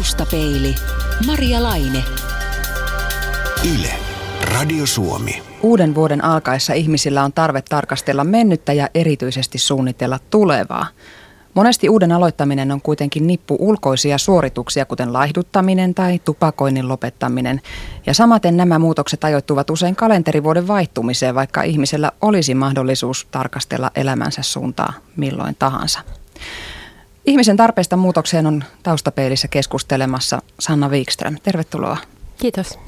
Taustapeili. Maria Laine. Yle. Radio Suomi. Uuden vuoden alkaessa ihmisillä on tarve tarkastella mennyttä ja erityisesti suunnitella tulevaa. Monesti uuden aloittaminen on kuitenkin nippu ulkoisia suorituksia, kuten laihduttaminen tai tupakoinnin lopettaminen. Ja samaten nämä muutokset ajoittuvat usein kalenterivuoden vaihtumiseen, vaikka ihmisellä olisi mahdollisuus tarkastella elämänsä suuntaa milloin tahansa. Ihmisen tarpeesta muutokseen on taustapeilissä keskustelemassa Sanna Wikström. Tervetuloa. Kiitos.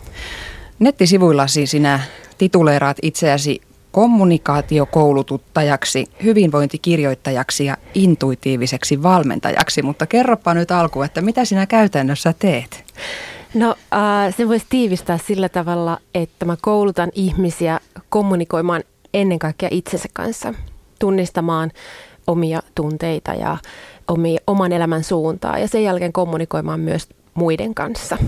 Nettisivuillasi sinä tituleeraat itseäsi kommunikaatiokoulututtajaksi, hyvinvointikirjoittajaksi ja intuitiiviseksi valmentajaksi, mutta kerropa nyt alku, että mitä sinä käytännössä teet? No äh, sen voisi tiivistää sillä tavalla, että mä koulutan ihmisiä kommunikoimaan ennen kaikkea itsensä kanssa, tunnistamaan omia tunteita ja omia, oman elämän suuntaa ja sen jälkeen kommunikoimaan myös muiden kanssa.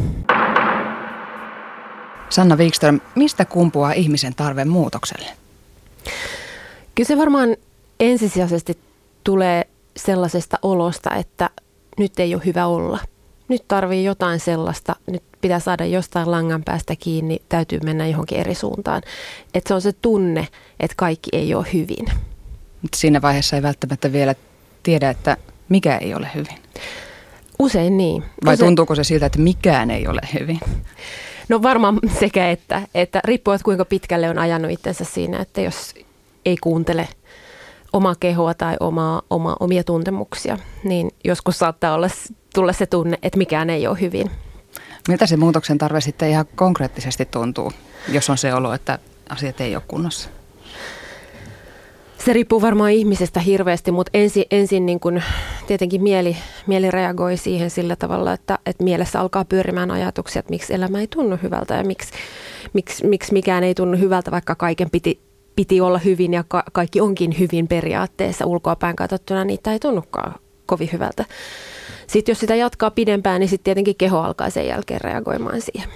Sanna Wikström, mistä kumpuaa ihmisen tarve muutokselle? Kyllä se varmaan ensisijaisesti tulee sellaisesta olosta, että nyt ei ole hyvä olla. Nyt tarvii jotain sellaista, nyt pitää saada jostain langan päästä kiinni, täytyy mennä johonkin eri suuntaan. Että se on se tunne, että kaikki ei ole hyvin. Mutta siinä vaiheessa ei välttämättä vielä tiedä, että mikä ei ole hyvin. Usein niin. Vai Usein... tuntuuko se siltä, että mikään ei ole hyvin? No varmaan sekä että, että riippuu, että kuinka pitkälle on ajanut itsensä siinä, että jos ei kuuntele omaa kehoa tai omaa, oma, omia tuntemuksia, niin joskus saattaa olla tulla se tunne, että mikään ei ole hyvin. Miltä se muutoksen tarve sitten ihan konkreettisesti tuntuu, jos on se olo, että asiat ei ole kunnossa? Se riippuu varmaan ihmisestä hirveästi, mutta ensin, ensin niin kun, tietenkin mieli, mieli reagoi siihen sillä tavalla, että, että mielessä alkaa pyörimään ajatuksia, että miksi elämä ei tunnu hyvältä ja miksi, miksi, miksi mikään ei tunnu hyvältä, vaikka kaiken piti, piti olla hyvin ja ka- kaikki onkin hyvin periaatteessa ulkoapäin katsottuna, niitä ei tunnukaan kovin hyvältä. Sitten jos sitä jatkaa pidempään, niin sitten tietenkin keho alkaa sen jälkeen reagoimaan siihen.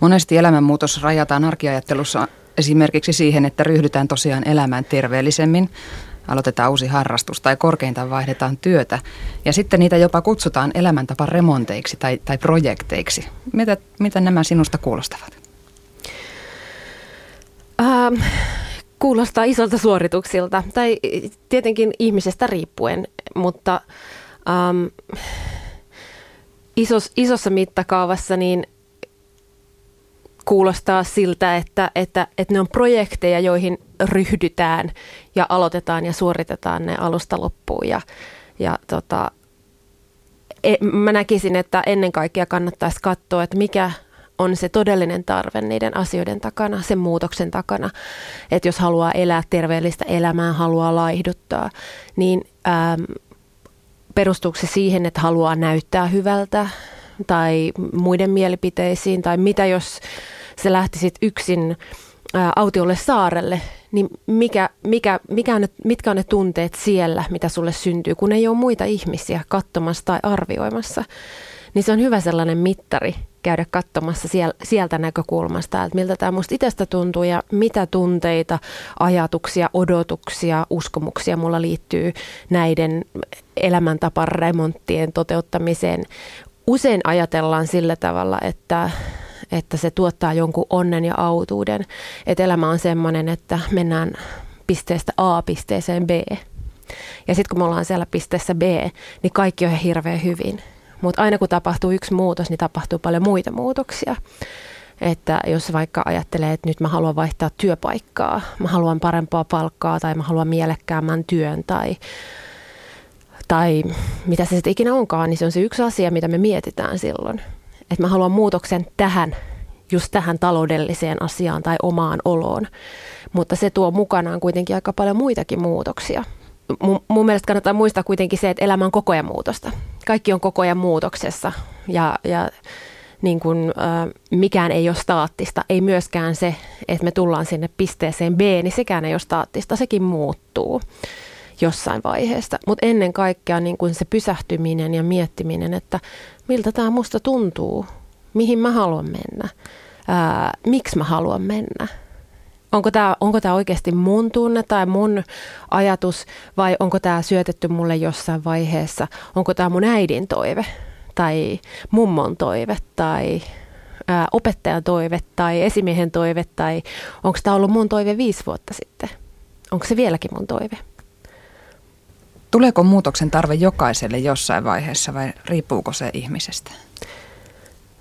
Monesti elämänmuutos rajataan arkiajattelussa esimerkiksi siihen, että ryhdytään tosiaan elämään terveellisemmin, aloitetaan uusi harrastus tai korkeintaan vaihdetaan työtä. Ja sitten niitä jopa kutsutaan elämäntapan remonteiksi tai, tai projekteiksi. Mitä, mitä nämä sinusta kuulostavat? Ähm, kuulostaa isolta suorituksilta, tai tietenkin ihmisestä riippuen, mutta ähm, isos, isossa mittakaavassa niin kuulostaa siltä, että, että, että ne on projekteja, joihin ryhdytään ja aloitetaan ja suoritetaan ne alusta loppuun. Ja, ja tota, e, mä näkisin, että ennen kaikkea kannattaisi katsoa, että mikä on se todellinen tarve niiden asioiden takana, sen muutoksen takana. Että jos haluaa elää terveellistä elämää, haluaa laihduttaa, niin ähm, perustuuko se siihen, että haluaa näyttää hyvältä tai muiden mielipiteisiin, tai mitä jos sä lähtisit yksin ää, autiolle saarelle, niin mikä, mikä, mikä on ne, mitkä on ne tunteet siellä, mitä sulle syntyy, kun ei ole muita ihmisiä katsomassa tai arvioimassa. Niin se on hyvä sellainen mittari käydä katsomassa sieltä näkökulmasta, että miltä tämä musta itsestä tuntuu ja mitä tunteita, ajatuksia, odotuksia, uskomuksia mulla liittyy näiden elämäntapan remonttien toteuttamiseen. Usein ajatellaan sillä tavalla, että että se tuottaa jonkun onnen ja autuuden. Että elämä on semmoinen, että mennään pisteestä A pisteeseen B. Ja sitten kun me ollaan siellä pisteessä B, niin kaikki on hirveän hyvin. Mutta aina kun tapahtuu yksi muutos, niin tapahtuu paljon muita muutoksia. Että jos vaikka ajattelee, että nyt mä haluan vaihtaa työpaikkaa, mä haluan parempaa palkkaa tai mä haluan mielekkäämmän työn tai, tai mitä se sitten ikinä onkaan, niin se on se yksi asia, mitä me mietitään silloin että mä haluan muutoksen tähän, just tähän taloudelliseen asiaan tai omaan oloon. Mutta se tuo mukanaan kuitenkin aika paljon muitakin muutoksia. Mun, mun mielestä kannattaa muistaa kuitenkin se, että elämä on koko ajan muutosta. Kaikki on koko ajan muutoksessa ja, ja niin kuin, äh, mikään ei ole staattista. Ei myöskään se, että me tullaan sinne pisteeseen B, niin sekään ei ole staattista. Sekin muuttuu jossain vaiheessa. Mutta ennen kaikkea niin kuin se pysähtyminen ja miettiminen, että miltä tämä musta tuntuu, mihin mä haluan mennä, ää, miksi mä haluan mennä. Onko tämä onko tää oikeasti mun tunne tai mun ajatus vai onko tämä syötetty mulle jossain vaiheessa? Onko tämä mun äidin toive tai mummon toive tai ää, opettajan toive tai esimiehen toive tai onko tämä ollut mun toive viisi vuotta sitten? Onko se vieläkin mun toive? Tuleeko muutoksen tarve jokaiselle jossain vaiheessa vai riippuuko se ihmisestä?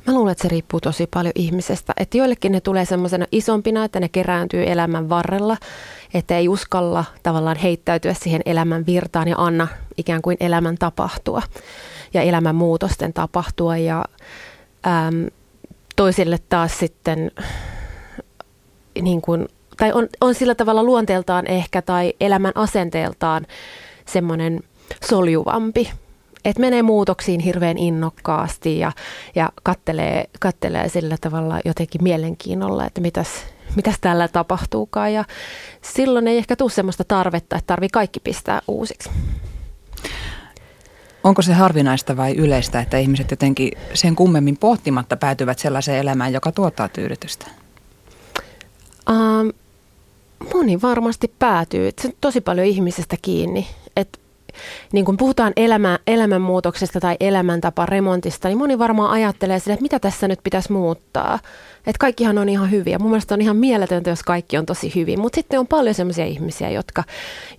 Mä luulen, että se riippuu tosi paljon ihmisestä. Että joillekin ne tulee semmoisena isompina, että ne kerääntyy elämän varrella, että ei uskalla tavallaan heittäytyä siihen elämän virtaan ja anna ikään kuin elämän tapahtua ja elämän muutosten tapahtua. Ja äm, toisille taas sitten niin kuin, tai on, on sillä tavalla luonteeltaan ehkä tai elämän asenteeltaan semmoinen soljuvampi että menee muutoksiin hirveän innokkaasti ja, ja kattelee, kattelee sillä tavalla jotenkin mielenkiinnolla, että mitäs, mitäs täällä tapahtuukaan. Ja silloin ei ehkä tule sellaista tarvetta, että tarvii kaikki pistää uusiksi. Onko se harvinaista vai yleistä, että ihmiset jotenkin sen kummemmin pohtimatta päätyvät sellaiseen elämään, joka tuottaa tyydytystä? Um, moni varmasti päätyy. Se on tosi paljon ihmisestä kiinni. Niin kun puhutaan elämä, elämänmuutoksesta tai elämäntapa remontista, niin moni varmaan ajattelee sitä, että mitä tässä nyt pitäisi muuttaa. Että kaikkihan on ihan hyviä. Mun mielestä on ihan mieletöntä, jos kaikki on tosi hyvin. Mutta sitten on paljon sellaisia ihmisiä, jotka,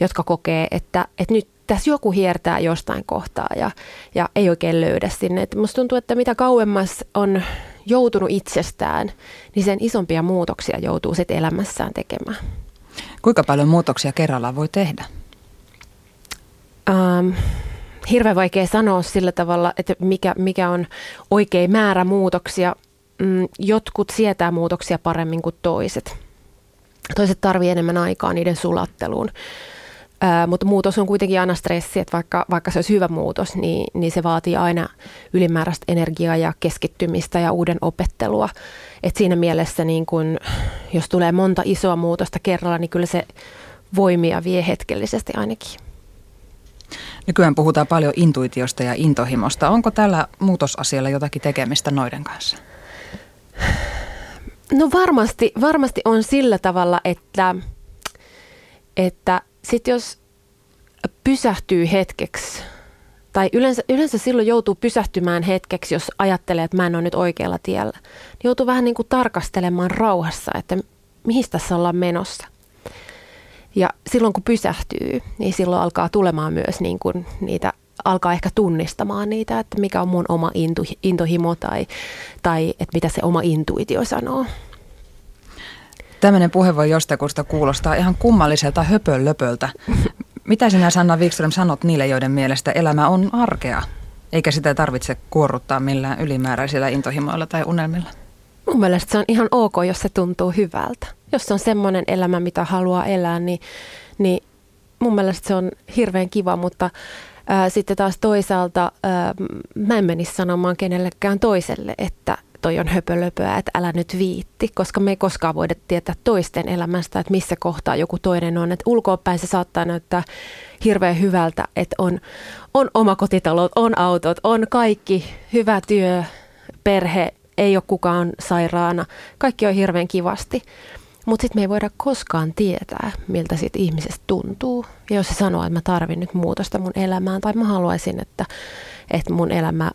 jotka kokee, että, että nyt tässä joku hiertää jostain kohtaa ja, ja ei oikein löydä sinne. Et musta tuntuu, että mitä kauemmas on joutunut itsestään, niin sen isompia muutoksia joutuu sitten elämässään tekemään. Kuinka paljon muutoksia kerrallaan voi tehdä? Ähm, hirveän vaikea sanoa sillä tavalla, että mikä, mikä on oikea määrä muutoksia. Mm, jotkut sietää muutoksia paremmin kuin toiset. Toiset tarvitsevat enemmän aikaa niiden sulatteluun. Ää, mutta muutos on kuitenkin aina stressi, että vaikka, vaikka se olisi hyvä muutos, niin, niin se vaatii aina ylimääräistä energiaa ja keskittymistä ja uuden opettelua. Et siinä mielessä, niin kun, jos tulee monta isoa muutosta kerralla, niin kyllä se voimia vie hetkellisesti ainakin. Nykyään puhutaan paljon intuitiosta ja intohimosta. Onko tällä muutosasialla jotakin tekemistä noiden kanssa? No varmasti, varmasti on sillä tavalla, että, että sit jos pysähtyy hetkeksi, tai yleensä, yleensä silloin joutuu pysähtymään hetkeksi, jos ajattelee, että mä en ole nyt oikealla tiellä, joutuu vähän niin kuin tarkastelemaan rauhassa, että mihin tässä ollaan menossa – ja silloin kun pysähtyy, niin silloin alkaa tulemaan myös niin kuin niitä alkaa ehkä tunnistamaan niitä, että mikä on mun oma intu, intohimo tai, tai että mitä se oma intuitio sanoo. Tämmöinen puhe voi jostakusta kuulostaa ihan kummalliselta höpöllöpöltä. Mitä sinä Sanna Wikström sanot niille, joiden mielestä elämä on arkea, eikä sitä tarvitse kuorruttaa millään ylimääräisillä intohimoilla tai unelmilla? Mun mielestä se on ihan ok, jos se tuntuu hyvältä. Jos on semmoinen elämä, mitä haluaa elää, niin, niin mun mielestä se on hirveän kiva, mutta ää, sitten taas toisaalta ää, mä en menisi sanomaan kenellekään toiselle, että toi on höpölöpöä, että älä nyt viitti, koska me ei koskaan voida tietää toisten elämästä, että missä kohtaa joku toinen on. Että ulkoapäin se saattaa näyttää hirveän hyvältä, että on, on omakotitalot, on autot, on kaikki, hyvä työ, perhe, ei ole kukaan sairaana. Kaikki on hirveän kivasti. Mutta sitten me ei voida koskaan tietää, miltä siitä ihmisestä tuntuu. Ja jos se sanoo, että mä tarvin nyt muutosta mun elämään, tai mä haluaisin, että, että mun elämä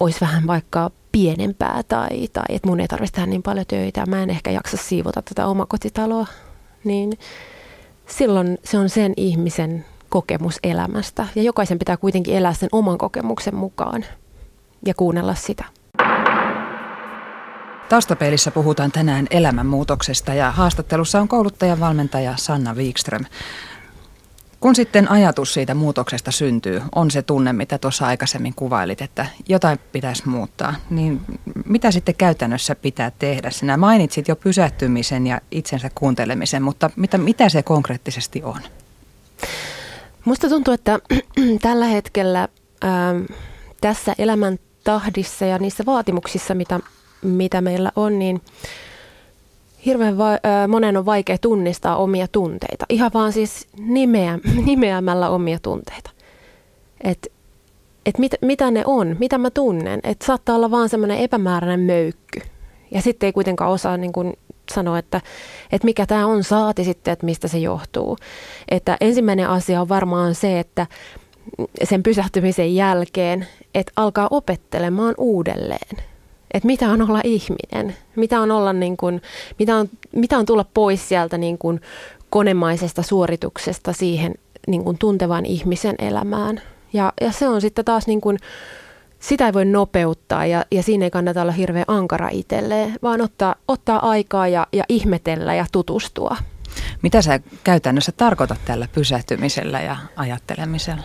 olisi vähän vaikka pienempää, tai, tai että mun ei tarvitsisi tehdä niin paljon töitä, mä en ehkä jaksa siivota tätä omakotitaloa, niin silloin se on sen ihmisen kokemus elämästä. Ja jokaisen pitää kuitenkin elää sen oman kokemuksen mukaan ja kuunnella sitä. Taustapeilissä puhutaan tänään elämänmuutoksesta ja haastattelussa on kouluttajan valmentaja Sanna Wikström. Kun sitten ajatus siitä muutoksesta syntyy, on se tunne, mitä tuossa aikaisemmin kuvailit, että jotain pitäisi muuttaa, niin mitä sitten käytännössä pitää tehdä? Sinä mainitsit jo pysähtymisen ja itsensä kuuntelemisen, mutta mitä, mitä se konkreettisesti on? Musta tuntuu, että tällä hetkellä äh, tässä elämän tahdissa ja niissä vaatimuksissa, mitä mitä meillä on, niin hirveän va- monen on vaikea tunnistaa omia tunteita. Ihan vaan siis nimeä, nimeämällä omia tunteita. Että et mit, mitä ne on, mitä mä tunnen. Että saattaa olla vaan semmoinen epämääräinen möykky. Ja sitten ei kuitenkaan osaa niin kun sanoa, että, että mikä tämä on saati sitten, että mistä se johtuu. Että ensimmäinen asia on varmaan se, että sen pysähtymisen jälkeen, että alkaa opettelemaan uudelleen. Että mitä on olla ihminen, mitä on, olla niin kuin, mitä on, mitä on tulla pois sieltä niin kuin konemaisesta suorituksesta siihen niin kuin tuntevan ihmisen elämään. Ja, ja se on sitten taas niin kuin, sitä ei voi nopeuttaa ja, ja siinä ei kannata olla hirveän ankara itselleen, vaan ottaa, ottaa aikaa ja, ja ihmetellä ja tutustua. Mitä sä käytännössä tarkoitat tällä pysähtymisellä ja ajattelemisella?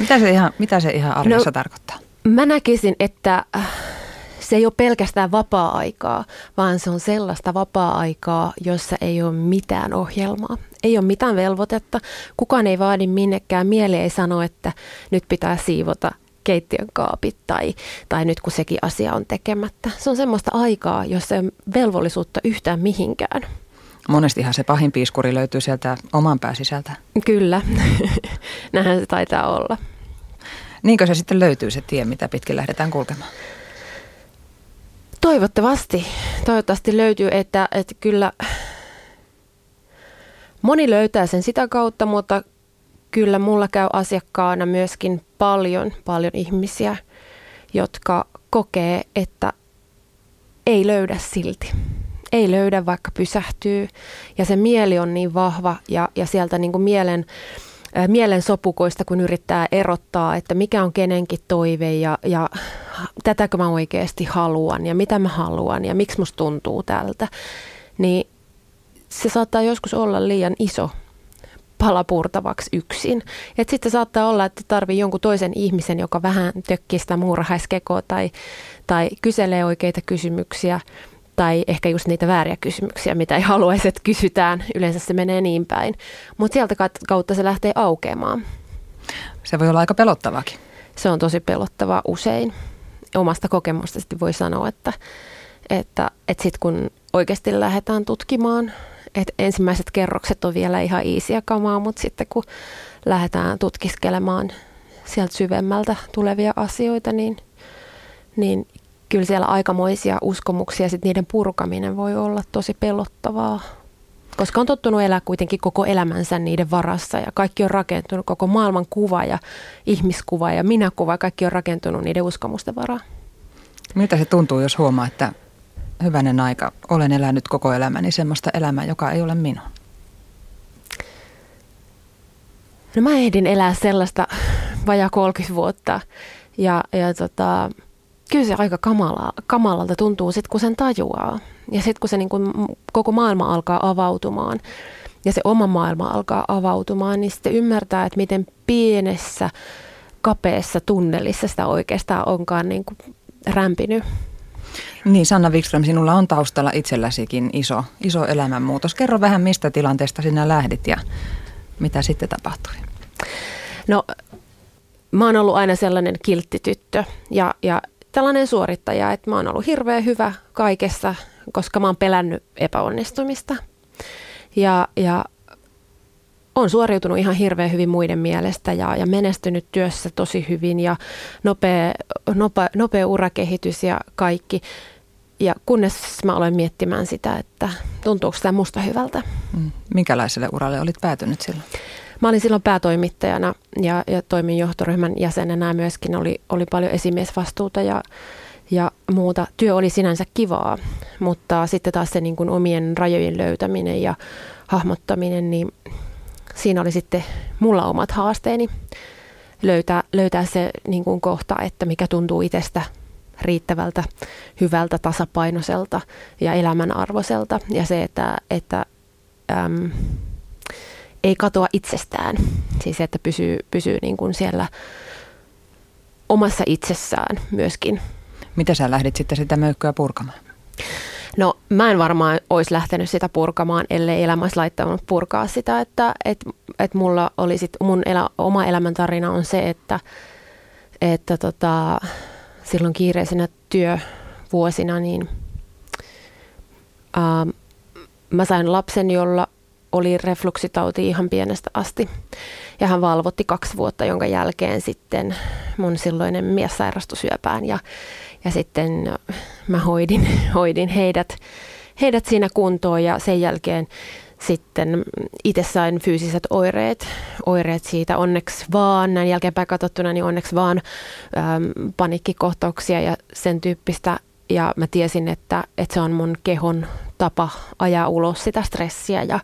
Mitä se ihan, mitä se ihan arjessa no, tarkoittaa? Mä näkisin, että äh, se ei ole pelkästään vapaa-aikaa, vaan se on sellaista vapaa-aikaa, jossa ei ole mitään ohjelmaa. Ei ole mitään velvoitetta. Kukaan ei vaadi minnekään. Mieli ei sano, että nyt pitää siivota keittiön kaapit tai, tai nyt kun sekin asia on tekemättä. Se on semmoista aikaa, jossa ei ole velvollisuutta yhtään mihinkään. Monestihan se pahin piiskuri löytyy sieltä oman pää sisältä. Kyllä, näinhän se taitaa olla. Niinkö se sitten löytyy se tie, mitä pitkin lähdetään kulkemaan? Toivottavasti. Toivottavasti löytyy, että, että kyllä moni löytää sen sitä kautta, mutta kyllä mulla käy asiakkaana myöskin paljon, paljon ihmisiä, jotka kokee, että ei löydä silti. Ei löydä, vaikka pysähtyy. Ja se mieli on niin vahva ja, ja sieltä niin kuin mielen, ää, mielen sopukoista, kun yrittää erottaa, että mikä on kenenkin toive ja, ja tätäkö mä oikeasti haluan ja mitä mä haluan ja miksi musta tuntuu tältä, niin se saattaa joskus olla liian iso palapurtavaksi yksin. Et sitten saattaa olla, että tarvii jonkun toisen ihmisen, joka vähän tökkii sitä muurahaiskekoa tai, tai kyselee oikeita kysymyksiä tai ehkä just niitä vääriä kysymyksiä, mitä ei haluaisi, että kysytään. Yleensä se menee niin päin. Mutta sieltä kautta se lähtee aukeamaan. Se voi olla aika pelottavakin. Se on tosi pelottavaa usein. Omasta kokemusta sitten voi sanoa, että, että, että sitten kun oikeasti lähdetään tutkimaan et ensimmäiset kerrokset on vielä ihan iisiä kamaa, mutta sitten kun lähdetään tutkiskelemaan sieltä syvemmältä tulevia asioita, niin, niin kyllä siellä aikamoisia uskomuksia, sitten niiden purkaminen voi olla tosi pelottavaa. Koska on tottunut elää kuitenkin koko elämänsä niiden varassa ja kaikki on rakentunut, koko maailman kuva ja ihmiskuva ja minäkuva, kaikki on rakentunut niiden uskomusten varaan. Miltä se tuntuu, jos huomaa, että hyvänen aika, olen elänyt koko elämäni semmoista elämää, joka ei ole minun? No mä ehdin elää sellaista vajaa 30 vuotta ja, ja tota, kyllä se aika kamala, kamalalta tuntuu sitten, kun sen tajuaa. Ja sitten kun se niin kun koko maailma alkaa avautumaan ja se oma maailma alkaa avautumaan, niin sitten ymmärtää, että miten pienessä, kapeessa tunnelissa sitä oikeastaan onkaan niin kuin rämpinyt. Niin, Sanna Wikström, sinulla on taustalla itselläsikin iso, iso elämänmuutos. Kerro vähän, mistä tilanteesta sinä lähdit ja mitä sitten tapahtui? No, mä oon ollut aina sellainen kilttityttö ja, ja tällainen suorittaja, että mä oon ollut hirveän hyvä kaikessa, koska mä oon pelännyt epäonnistumista. Ja, ja on suoriutunut ihan hirveän hyvin muiden mielestä ja, ja menestynyt työssä tosi hyvin ja nopea, nopea, nopea urakehitys ja kaikki. Ja kunnes mä aloin miettimään sitä, että tuntuuko tämä musta hyvältä. Mm. Minkälaiselle uralle olit päätynyt silloin? Mä olin silloin päätoimittajana ja, ja toimin johtoryhmän jäsenenä myöskin. Oli, oli paljon esimiesvastuuta ja, ja muuta. Työ oli sinänsä kivaa, mutta sitten taas se niin kuin omien rajojen löytäminen ja hahmottaminen, niin siinä oli sitten mulla omat haasteeni löytää, löytää se niin kuin kohta, että mikä tuntuu itsestä riittävältä, hyvältä, tasapainoiselta ja elämänarvoiselta. Ja se, että, että äm, ei katoa itsestään. Siis että pysyy, pysyy niin kuin siellä omassa itsessään myöskin. Mitä sä lähdit sitten sitä möykkyä purkamaan? No mä en varmaan olisi lähtenyt sitä purkamaan, ellei elämä olisi laittanut purkaa sitä, että et, et mulla oli sit, mun elä, oma elämäntarina on se, että, että tota, silloin kiireisenä työvuosina niin ää, mä sain lapsen, jolla oli refluksitauti ihan pienestä asti. Ja hän valvotti kaksi vuotta, jonka jälkeen sitten mun silloinen mies sairastui syöpään. Ja, ja sitten mä hoidin, hoidin heidät, heidät siinä kuntoon ja sen jälkeen sitten itse sain fyysiset oireet, oireet siitä onneksi vaan, näin jälkeenpäin katsottuna, niin onneksi vaan äm, paniikkikohtauksia ja sen tyyppistä. Ja mä tiesin, että, että se on mun kehon tapa ajaa ulos sitä stressiä ja,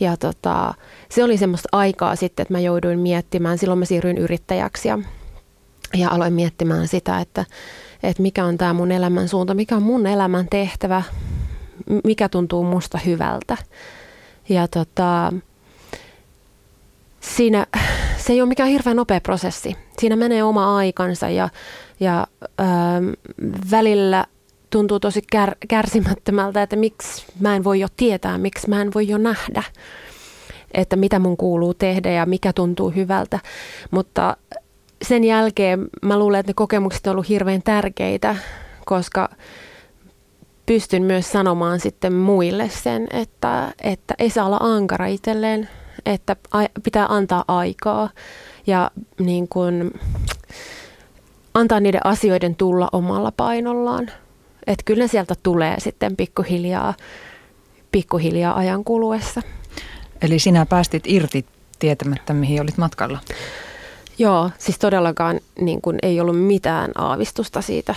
ja tota, se oli semmoista aikaa sitten, että mä jouduin miettimään, silloin mä siirryin yrittäjäksi ja, ja aloin miettimään sitä, että, että mikä on tämä mun elämän suunta, mikä on mun elämän tehtävä, mikä tuntuu musta hyvältä. Ja tota, siinä, se ei ole mikään hirveän nopea prosessi. Siinä menee oma aikansa ja, ja ähm, välillä tuntuu tosi kär, kärsimättömältä, että miksi mä en voi jo tietää, miksi mä en voi jo nähdä, että mitä mun kuuluu tehdä ja mikä tuntuu hyvältä. Mutta sen jälkeen mä luulen, että ne kokemukset on ollut hirveän tärkeitä, koska pystyn myös sanomaan sitten muille sen, että, että ei saa olla ankara itselleen, että pitää antaa aikaa ja niin kuin, antaa niiden asioiden tulla omalla painollaan. Että kyllä ne sieltä tulee sitten pikkuhiljaa, pikkuhiljaa ajan kuluessa. Eli sinä päästit irti tietämättä, mihin olit matkalla? Joo, siis todellakaan niin kuin ei ollut mitään aavistusta siitä,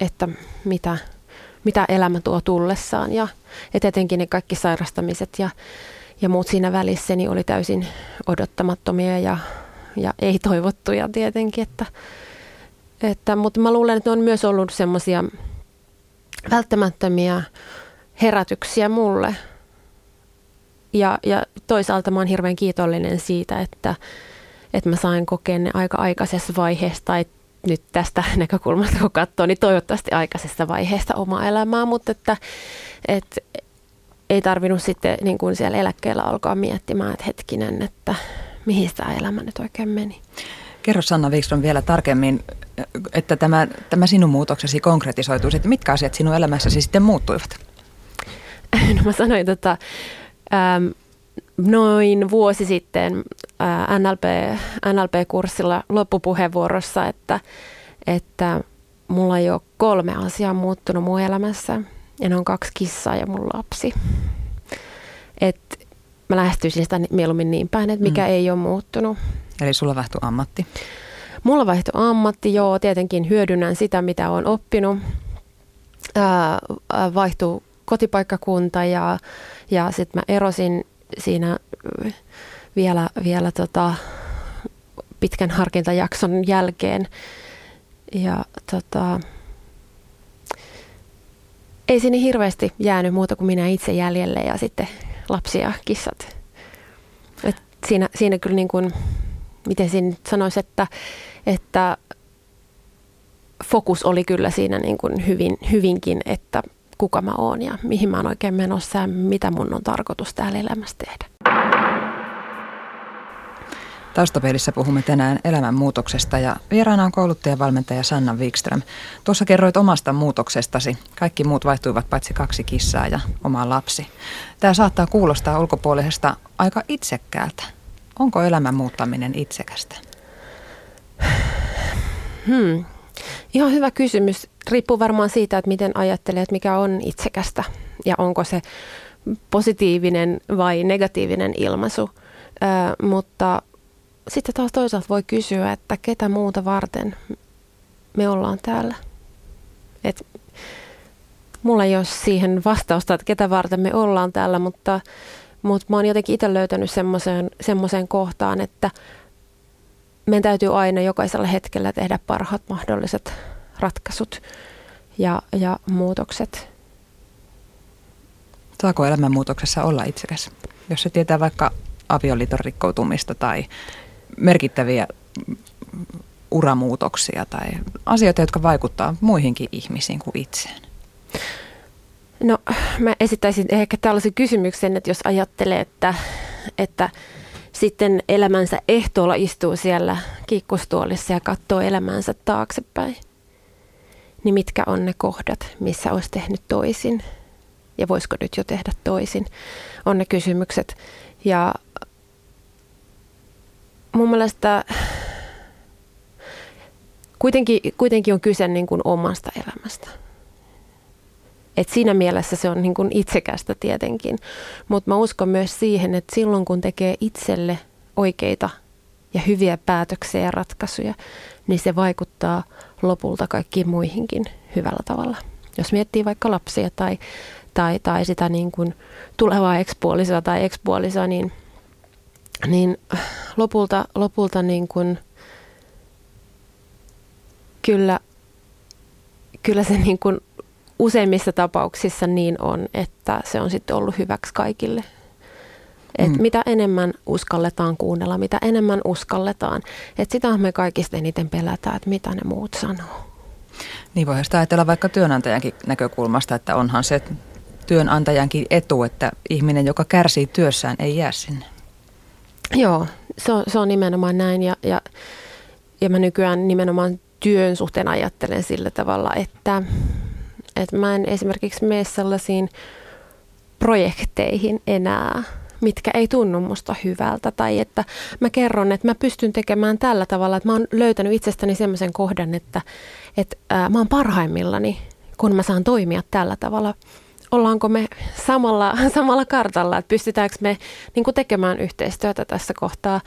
että mitä, mitä elämä tuo tullessaan. Ja, ja tietenkin ne kaikki sairastamiset ja, ja muut siinä välissä niin oli täysin odottamattomia ja, ja ei toivottuja tietenkin. Että, että, mutta mä luulen, että ne on myös ollut semmoisia välttämättömiä herätyksiä mulle. Ja, ja toisaalta mä oon hirveän kiitollinen siitä, että, että mä sain kokea ne aika aikaisessa vaiheessa tai nyt tästä näkökulmasta kun katsoo, niin toivottavasti aikaisessa vaiheessa omaa elämää, mutta että, että ei tarvinnut sitten niin kuin siellä eläkkeellä alkaa miettimään, että hetkinen, että mihin tämä elämä nyt oikein meni. Kerro Sanna Wikström vielä tarkemmin, että tämä, tämä sinun muutoksesi konkretisoituisi, että mitkä asiat sinun elämässäsi sitten muuttuivat? No mä sanoin tota, ähm, noin vuosi sitten ää, NLP, NLP-kurssilla loppupuheenvuorossa, että, että mulla ei ole kolme asiaa muuttunut mun elämässä ja ne on kaksi kissaa ja mun lapsi. Et mä lähestyisin sitä mieluummin niin päin, että mikä mm. ei ole muuttunut. Eli sulla vaihtui ammatti? Mulla vaihtui ammatti, joo. Tietenkin hyödynnän sitä, mitä olen oppinut. Ää, vaihtuu kotipaikkakunta ja, ja sitten mä erosin siinä vielä, vielä tota, pitkän harkintajakson jälkeen. Ja tota, ei sinne hirveästi jäänyt muuta kuin minä itse jäljelle ja sitten lapsi ja kissat. Et siinä, siinä kyllä niin kuin, miten siinä sanoisi, että, että fokus oli kyllä siinä niin kuin hyvin, hyvinkin, että kuka mä oon ja mihin mä oon oikein menossa ja mitä mun on tarkoitus täällä elämässä tehdä. Taustapeilissä puhumme tänään elämänmuutoksesta ja vieraana on kouluttajavalmentaja Sanna Wikström. Tuossa kerroit omasta muutoksestasi. Kaikki muut vaihtuivat paitsi kaksi kissaa ja oma lapsi. Tämä saattaa kuulostaa ulkopuolisesta aika itsekkäältä. Onko elämän muuttaminen itsekästä? Hmm. Ihan hyvä kysymys. Riippuu varmaan siitä, että miten ajattelee, että mikä on itsekästä ja onko se positiivinen vai negatiivinen ilmaisu. Ö, mutta sitten taas toisaalta voi kysyä, että ketä muuta varten me ollaan täällä. Et mulla ei ole siihen vastausta, että ketä varten me ollaan täällä, mutta, mutta mä oon jotenkin itse löytänyt semmoiseen kohtaan, että meidän täytyy aina jokaisella hetkellä tehdä parhaat mahdolliset ratkaisut ja, ja muutokset. Saako elämänmuutoksessa olla itsekäs? Jos se tietää vaikka avioliiton rikkoutumista tai merkittäviä uramuutoksia tai asioita, jotka vaikuttaa muihinkin ihmisiin kuin itseen? No mä esittäisin ehkä tällaisen kysymyksen, että jos ajattelee, että, että sitten elämänsä ehtoolla istuu siellä kiikkustuolissa ja katsoo elämänsä taaksepäin, niin mitkä on ne kohdat, missä olisi tehnyt toisin ja voisiko nyt jo tehdä toisin, on ne kysymykset. Ja mun mielestä kuitenkin, kuitenkin on kyse niin kuin omasta elämästä. Et siinä mielessä se on niin kuin itsekästä tietenkin, mutta mä uskon myös siihen, että silloin kun tekee itselle oikeita ja hyviä päätöksiä ja ratkaisuja, niin se vaikuttaa lopulta kaikkiin muihinkin hyvällä tavalla. Jos miettii vaikka lapsia tai, tai, tai sitä niin kuin tulevaa ekspuolisoa tai ekspuolisoa, niin, niin lopulta, lopulta niin kuin kyllä, kyllä se niin kuin useimmissa tapauksissa niin on, että se on sitten ollut hyväksi kaikille. Et mm. Mitä enemmän uskalletaan kuunnella, mitä enemmän uskalletaan. Että sitä me kaikista eniten pelätään, että mitä ne muut sanoo. Niin voi sitä ajatella vaikka työnantajankin näkökulmasta, että onhan se työnantajankin etu, että ihminen, joka kärsii työssään, ei jää sinne. Joo, se on, se on nimenomaan näin ja, ja, ja mä nykyään nimenomaan työn suhteen ajattelen sillä tavalla, että, että mä en esimerkiksi mene sellaisiin projekteihin enää, mitkä ei tunnu musta hyvältä. Tai että mä kerron, että mä pystyn tekemään tällä tavalla, että mä oon löytänyt itsestäni semmoisen kohdan, että, että ää, mä oon parhaimmillani, kun mä saan toimia tällä tavalla. Ollaanko me samalla, samalla kartalla, että pystytäänkö me niin tekemään yhteistyötä tässä kohtaa.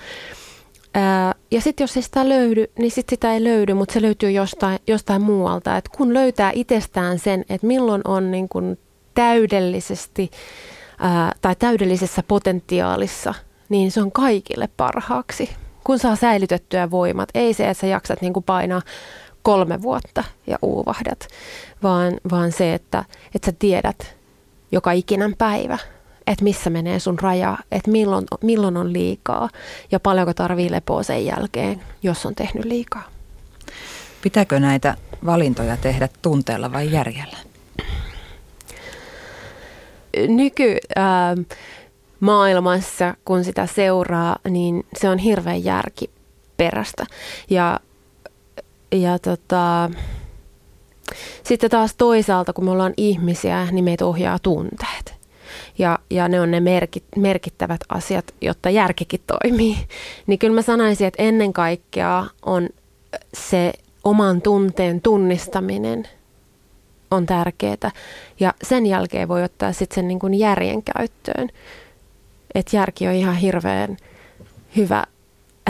Ja sitten jos ei sitä löydy, niin sit sitä ei löydy, mutta se löytyy jostain, jostain muualta. Et kun löytää itsestään sen, että milloin on niin kun täydellisesti ää, tai täydellisessä potentiaalissa, niin se on kaikille parhaaksi. Kun saa säilytettyä voimat, ei se, että sä jaksat niin painaa kolme vuotta ja uuvahdat, vaan, vaan se, että, että sä tiedät joka ikinen päivä, että missä menee sun raja, että milloin, milloin on liikaa ja paljonko tarvii lepoa sen jälkeen, jos on tehnyt liikaa. Pitääkö näitä valintoja tehdä tunteella vai järjellä? nyky äh, maailmassa, kun sitä seuraa, niin se on hirveän järkiperäistä. Ja, ja tota, sitten taas toisaalta, kun me ollaan ihmisiä, niin meitä ohjaa tunteet. Ja, ja ne on ne merkit, merkittävät asiat, jotta järkikin toimii. Niin kyllä mä sanoisin, että ennen kaikkea on se oman tunteen tunnistaminen – on tärkeää. Ja sen jälkeen voi ottaa sitten sen niin kuin järjen käyttöön. Että järki on ihan hirveän hyvä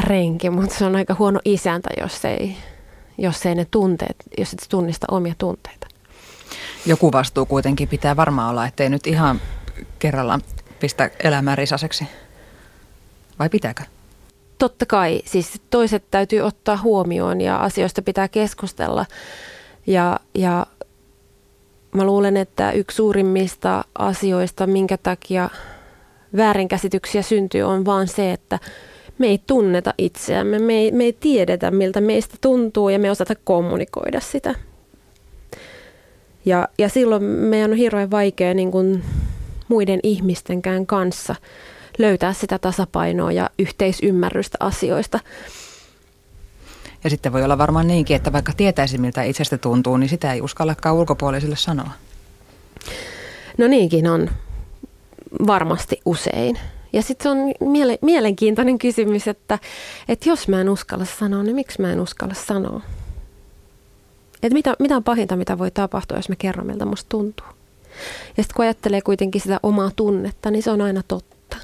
renki, mutta se on aika huono isäntä, jos ei, jos ei ne tunteet, jos et tunnista omia tunteita. Joku vastuu kuitenkin pitää varmaan olla, ettei nyt ihan kerralla pistä elämää risaseksi. Vai pitääkö? Totta kai, siis toiset täytyy ottaa huomioon ja asioista pitää keskustella. Ja, ja Mä luulen, että yksi suurimmista asioista, minkä takia väärinkäsityksiä syntyy, on vaan se, että me ei tunneta itseämme, me ei, me ei tiedetä, miltä meistä tuntuu ja me ei osata kommunikoida sitä. Ja, ja silloin meidän on hirveän vaikea niin kuin muiden ihmistenkään kanssa löytää sitä tasapainoa ja yhteisymmärrystä asioista. Ja sitten voi olla varmaan niinkin, että vaikka tietäisi miltä itsestä tuntuu, niin sitä ei uskallakaan ulkopuolisille sanoa. No niinkin on varmasti usein. Ja sitten se on miele- mielenkiintoinen kysymys, että, että jos mä en uskalla sanoa, niin miksi mä en uskalla sanoa? Että mitä, mitä on pahinta, mitä voi tapahtua, jos mä kerron, miltä musta tuntuu? Ja sitten kun ajattelee kuitenkin sitä omaa tunnetta, niin se on aina totta.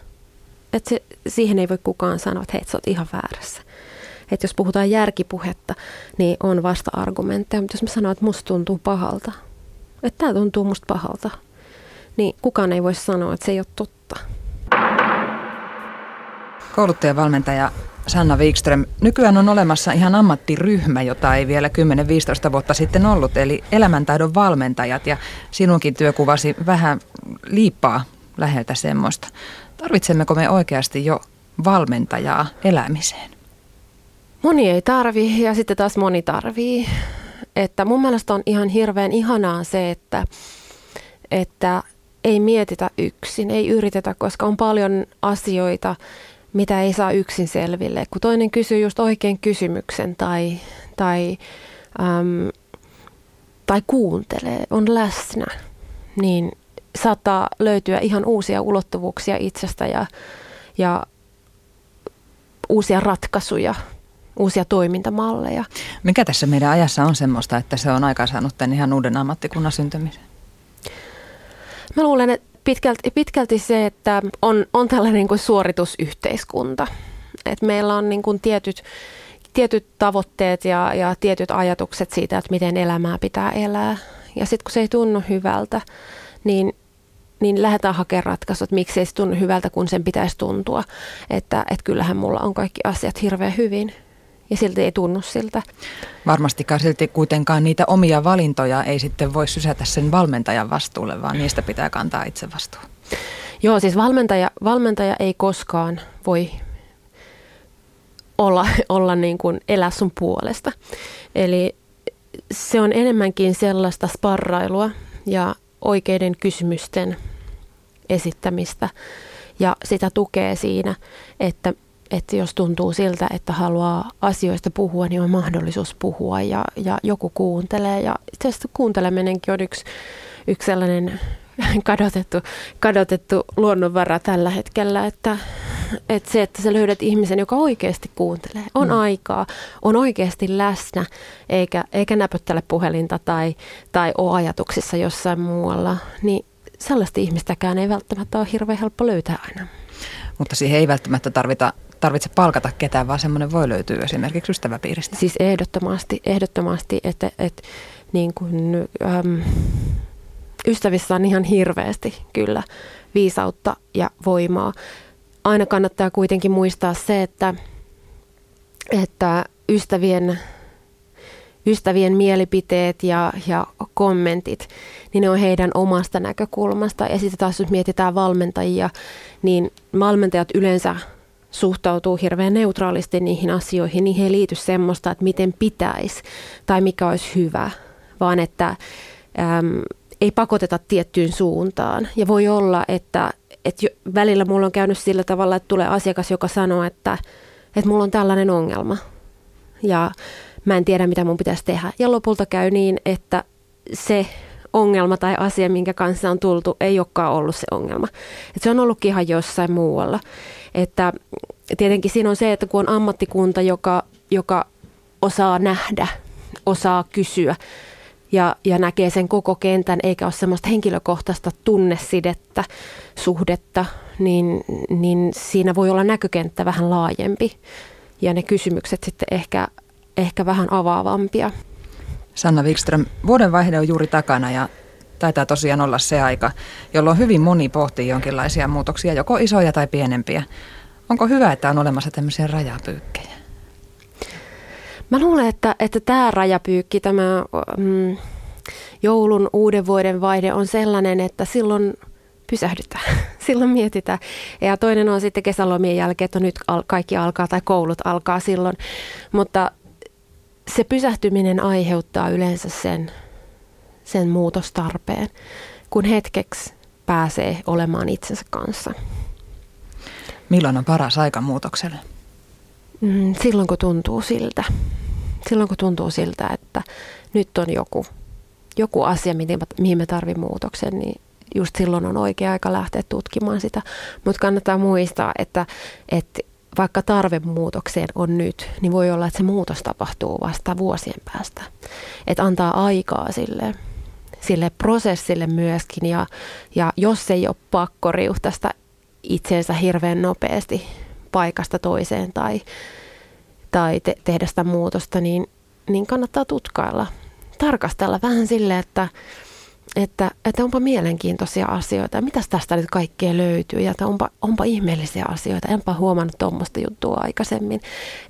Että se, siihen ei voi kukaan sanoa, että hei, sä oot ihan väärässä että jos puhutaan järkipuhetta, niin on vasta-argumentteja, mutta jos mä sanon, että musta tuntuu pahalta, että tämä tuntuu musta pahalta, niin kukaan ei voi sanoa, että se ei ole totta. Kouluttajavalmentaja Sanna Wikström, nykyään on olemassa ihan ammattiryhmä, jota ei vielä 10-15 vuotta sitten ollut, eli elämäntaidon valmentajat, ja sinunkin työkuvasi vähän liippaa läheltä semmoista. Tarvitsemmeko me oikeasti jo valmentajaa elämiseen? Moni ei tarvi ja sitten taas moni tarvii. Että mun mielestä on ihan hirveän ihanaa se, että, että ei mietitä yksin, ei yritetä, koska on paljon asioita, mitä ei saa yksin selville. Kun toinen kysyy just oikein kysymyksen tai, tai, äm, tai kuuntelee, on läsnä, niin saattaa löytyä ihan uusia ulottuvuuksia itsestä ja, ja uusia ratkaisuja uusia toimintamalleja. Mikä tässä meidän ajassa on semmoista, että se on aikaansaanut tämän ihan uuden ammattikunnan syntymisen? Mä luulen, että pitkälti, pitkälti se, että on, on tällainen niin kuin suoritusyhteiskunta. Et meillä on niin kuin tietyt, tietyt tavoitteet ja, ja tietyt ajatukset siitä, että miten elämää pitää elää. Ja sitten kun se ei tunnu hyvältä, niin, niin lähdetään hakemaan ratkaisut, että miksi ei se tunnu hyvältä, kun sen pitäisi tuntua. Että, että kyllähän mulla on kaikki asiat hirveän hyvin ja silti ei tunnu siltä. Varmastikaan silti kuitenkaan niitä omia valintoja ei sitten voi sysätä sen valmentajan vastuulle, vaan niistä pitää kantaa itse vastuu. Joo, siis valmentaja, valmentaja ei koskaan voi olla, olla niin kuin elää sun puolesta. Eli se on enemmänkin sellaista sparrailua ja oikeiden kysymysten esittämistä ja sitä tukee siinä, että että jos tuntuu siltä, että haluaa asioista puhua, niin on mahdollisuus puhua ja, ja joku kuuntelee. Ja itse asiassa kuunteleminenkin on yksi, yksi sellainen kadotettu, kadotettu luonnonvara tällä hetkellä, että, että se, että sä löydät ihmisen, joka oikeasti kuuntelee, on mm. aikaa, on oikeasti läsnä, eikä, eikä näpöttele puhelinta tai, tai ole ajatuksissa jossain muualla, niin sellaista ihmistäkään ei välttämättä ole hirveän helppo löytää aina. Mutta siihen ei välttämättä tarvita tarvitse palkata ketään, vaan semmoinen voi löytyä esimerkiksi ystäväpiiristä. Siis ehdottomasti, ehdottomasti että, että niin kuin, äm, ystävissä on ihan hirveästi kyllä viisautta ja voimaa. Aina kannattaa kuitenkin muistaa se, että, että ystävien, ystävien mielipiteet ja, ja kommentit, niin ne on heidän omasta näkökulmasta. Ja sitten taas jos mietitään valmentajia, niin valmentajat yleensä suhtautuu hirveän neutraalisti niihin asioihin, he ei liity semmoista, että miten pitäisi tai mikä olisi hyvä, vaan että äm, ei pakoteta tiettyyn suuntaan. Ja voi olla, että, että välillä mulla on käynyt sillä tavalla, että tulee asiakas, joka sanoo, että, että mulla on tällainen ongelma ja mä en tiedä, mitä mun pitäisi tehdä. Ja lopulta käy niin, että se ongelma tai asia, minkä kanssa on tultu, ei olekaan ollut se ongelma. Et se on ollutkin ihan jossain muualla. Että tietenkin siinä on se, että kun on ammattikunta, joka, joka osaa nähdä, osaa kysyä ja, ja näkee sen koko kentän, eikä ole semmoista henkilökohtaista tunnesidettä, suhdetta, niin, niin siinä voi olla näkökenttä vähän laajempi ja ne kysymykset sitten ehkä, ehkä vähän avaavampia. Sanna Wikström, vuodenvaihde on juuri takana ja taitaa tosiaan olla se aika, jolloin hyvin moni pohtii jonkinlaisia muutoksia, joko isoja tai pienempiä. Onko hyvä, että on olemassa tämmöisiä rajapyykkejä? Mä luulen, että, että tämä rajapyykki, tämä mm, joulun uuden vuoden vaihde on sellainen, että silloin pysähdytään. silloin mietitään. Ja toinen on sitten kesälomien jälkeen, että nyt kaikki alkaa tai koulut alkaa silloin. Mutta se pysähtyminen aiheuttaa yleensä sen, sen muutostarpeen, kun hetkeksi pääsee olemaan itsensä kanssa. Milloin on paras aika muutokselle? Mm, silloin kun tuntuu siltä. Silloin kun tuntuu siltä, että nyt on joku, joku asia, mihin me tarvitsemme muutoksen, niin just silloin on oikea aika lähteä tutkimaan sitä. Mutta kannattaa muistaa, että, että vaikka tarve muutokseen on nyt, niin voi olla, että se muutos tapahtuu vasta vuosien päästä. Että antaa aikaa sille, sille prosessille myöskin ja, ja jos ei ole pakko riuhtaista itseensä hirveän nopeasti paikasta toiseen tai, tai te, tehdä sitä muutosta, niin, niin kannattaa tutkailla, tarkastella vähän sille, että että, että onpa mielenkiintoisia asioita, mitä tästä nyt kaikkea löytyy ja että onpa, onpa ihmeellisiä asioita, enpä huomannut tuommoista juttua aikaisemmin.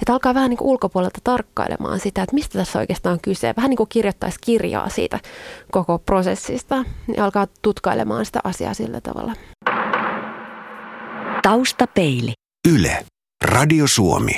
Että alkaa vähän niin kuin ulkopuolelta tarkkailemaan sitä, että mistä tässä oikeastaan on kyse. Vähän niin kuin kirjoittaisi kirjaa siitä koko prosessista, niin alkaa tutkailemaan sitä asiaa sillä tavalla. Taustapeili. Yle. Radio Suomi.